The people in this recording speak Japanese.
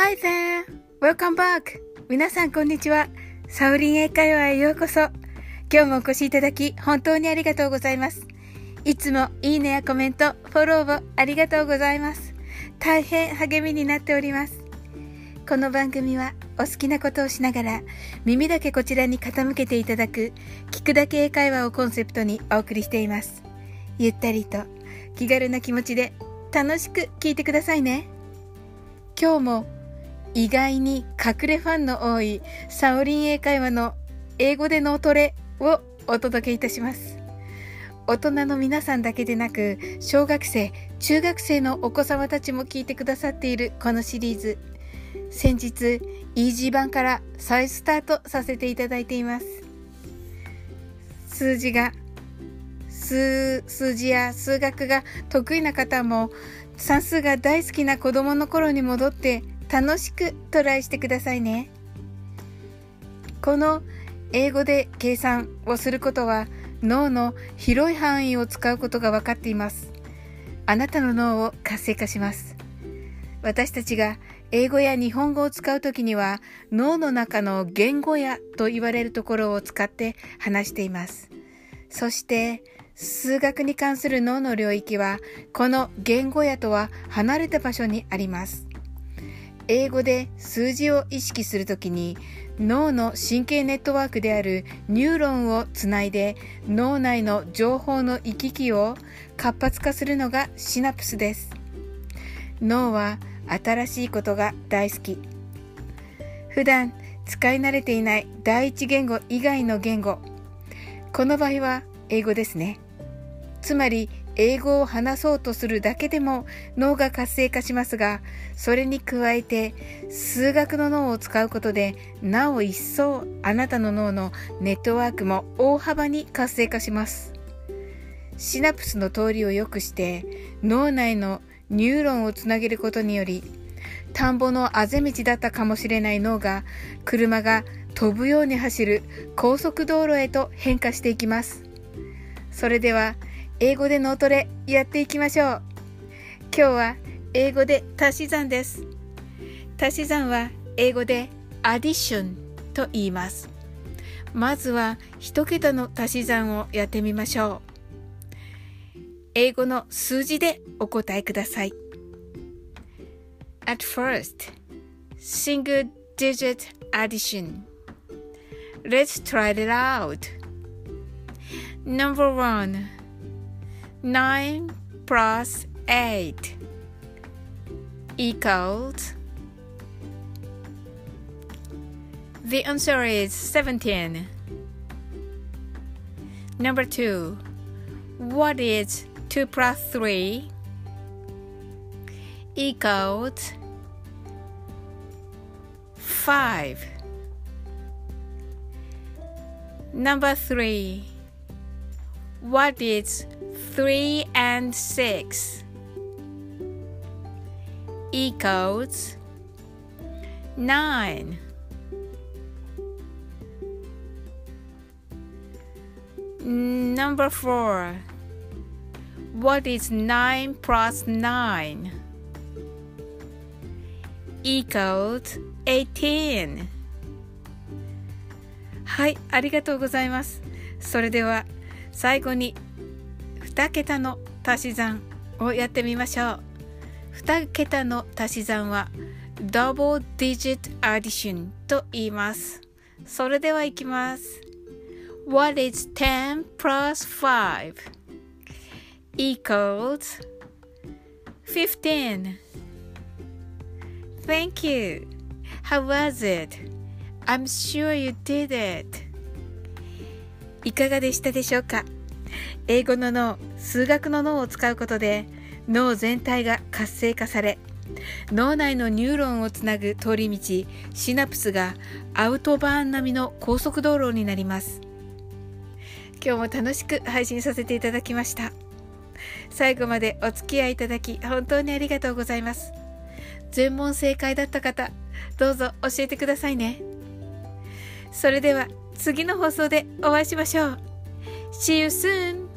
Hi there! Welcome back! 皆さんこんにちは。サウリン英会話へようこそ。今日もお越しいただき本当にありがとうございます。いつもいいねやコメント、フォローをありがとうございます。大変励みになっております。この番組はお好きなことをしながら耳だけこちらに傾けていただく聞くだけ英会話をコンセプトにお送りしています。ゆったりと気軽な気持ちで楽しく聞いてくださいね。今日も意外に隠れファンの多いサオリン英会話の英語で脳トレをお届けいたします。大人の皆さんだけでなく小学生、中学生のお子様たちも聞いてくださっているこのシリーズ。先日、イージー版から再スタートさせていただいています。数字が数数字や数学が得意な方も算数が大好きな子供の頃に戻って楽しくトライしてくださいね。この英語で計算をすることは脳の広い範囲を使うことが分かっています。あなたの脳を活性化します。私たちが英語や日本語を使うときには脳の中の言語やと言われるところを使って話しています。そして数学に関する脳の領域はこの言語やとは離れた場所にあります。英語で数字を意識するときに脳の神経ネットワークであるニューロンをつないで脳内の情報の行き来を活発化するのがシナプスです。脳は新しいことが大好き。普段使い慣れていない第一言語以外の言語。この場合は英語ですね。つまり英語を話そうとするだけでも脳が活性化しますが、それに加えて数学の脳を使うことで、なお一層あなたの脳のネットワークも大幅に活性化します。シナプスの通りを良くして脳内のニューロンをつなげることにより、田んぼのあぜ道だったかもしれない脳が車が飛ぶように走る高速道路へと変化していきます。それでは英語で脳トレやっていきましょう。今日は英語で足し算です。足し算は英語でアディションと言います。まずは一桁の足し算をやってみましょう。英語の数字でお答えください。At first, single digit addition. Let's try it out. Number one. 9 plus 8 equals The answer is 17. Number 2. What is 2 plus 3 equals 5. Number 3. What is 3 and 6 equals 9. Number 4. What is 9 plus 9? Equals 18. はい、ありがとうございます。それでは最後に 2桁の足し算をやってみましょう。2桁の足し算は Double Digit Addition と言います。それではいきます。What is 10 plus 5 equals 15? Thank you. How was it? I'm sure you did it. いかがでしたでしょうか英語の脳、数学の脳を使うことで脳全体が活性化され脳内のニューロンをつなぐ通り道シナプスがアウトバーン並みの高速道路になります。今日も楽しく配信させていただきました。最後までお付き合いいただき本当にありがとうございます。全問正解だった方どうぞ教えてくださいね。それでは次の放送でお会いしましょう。See you soon!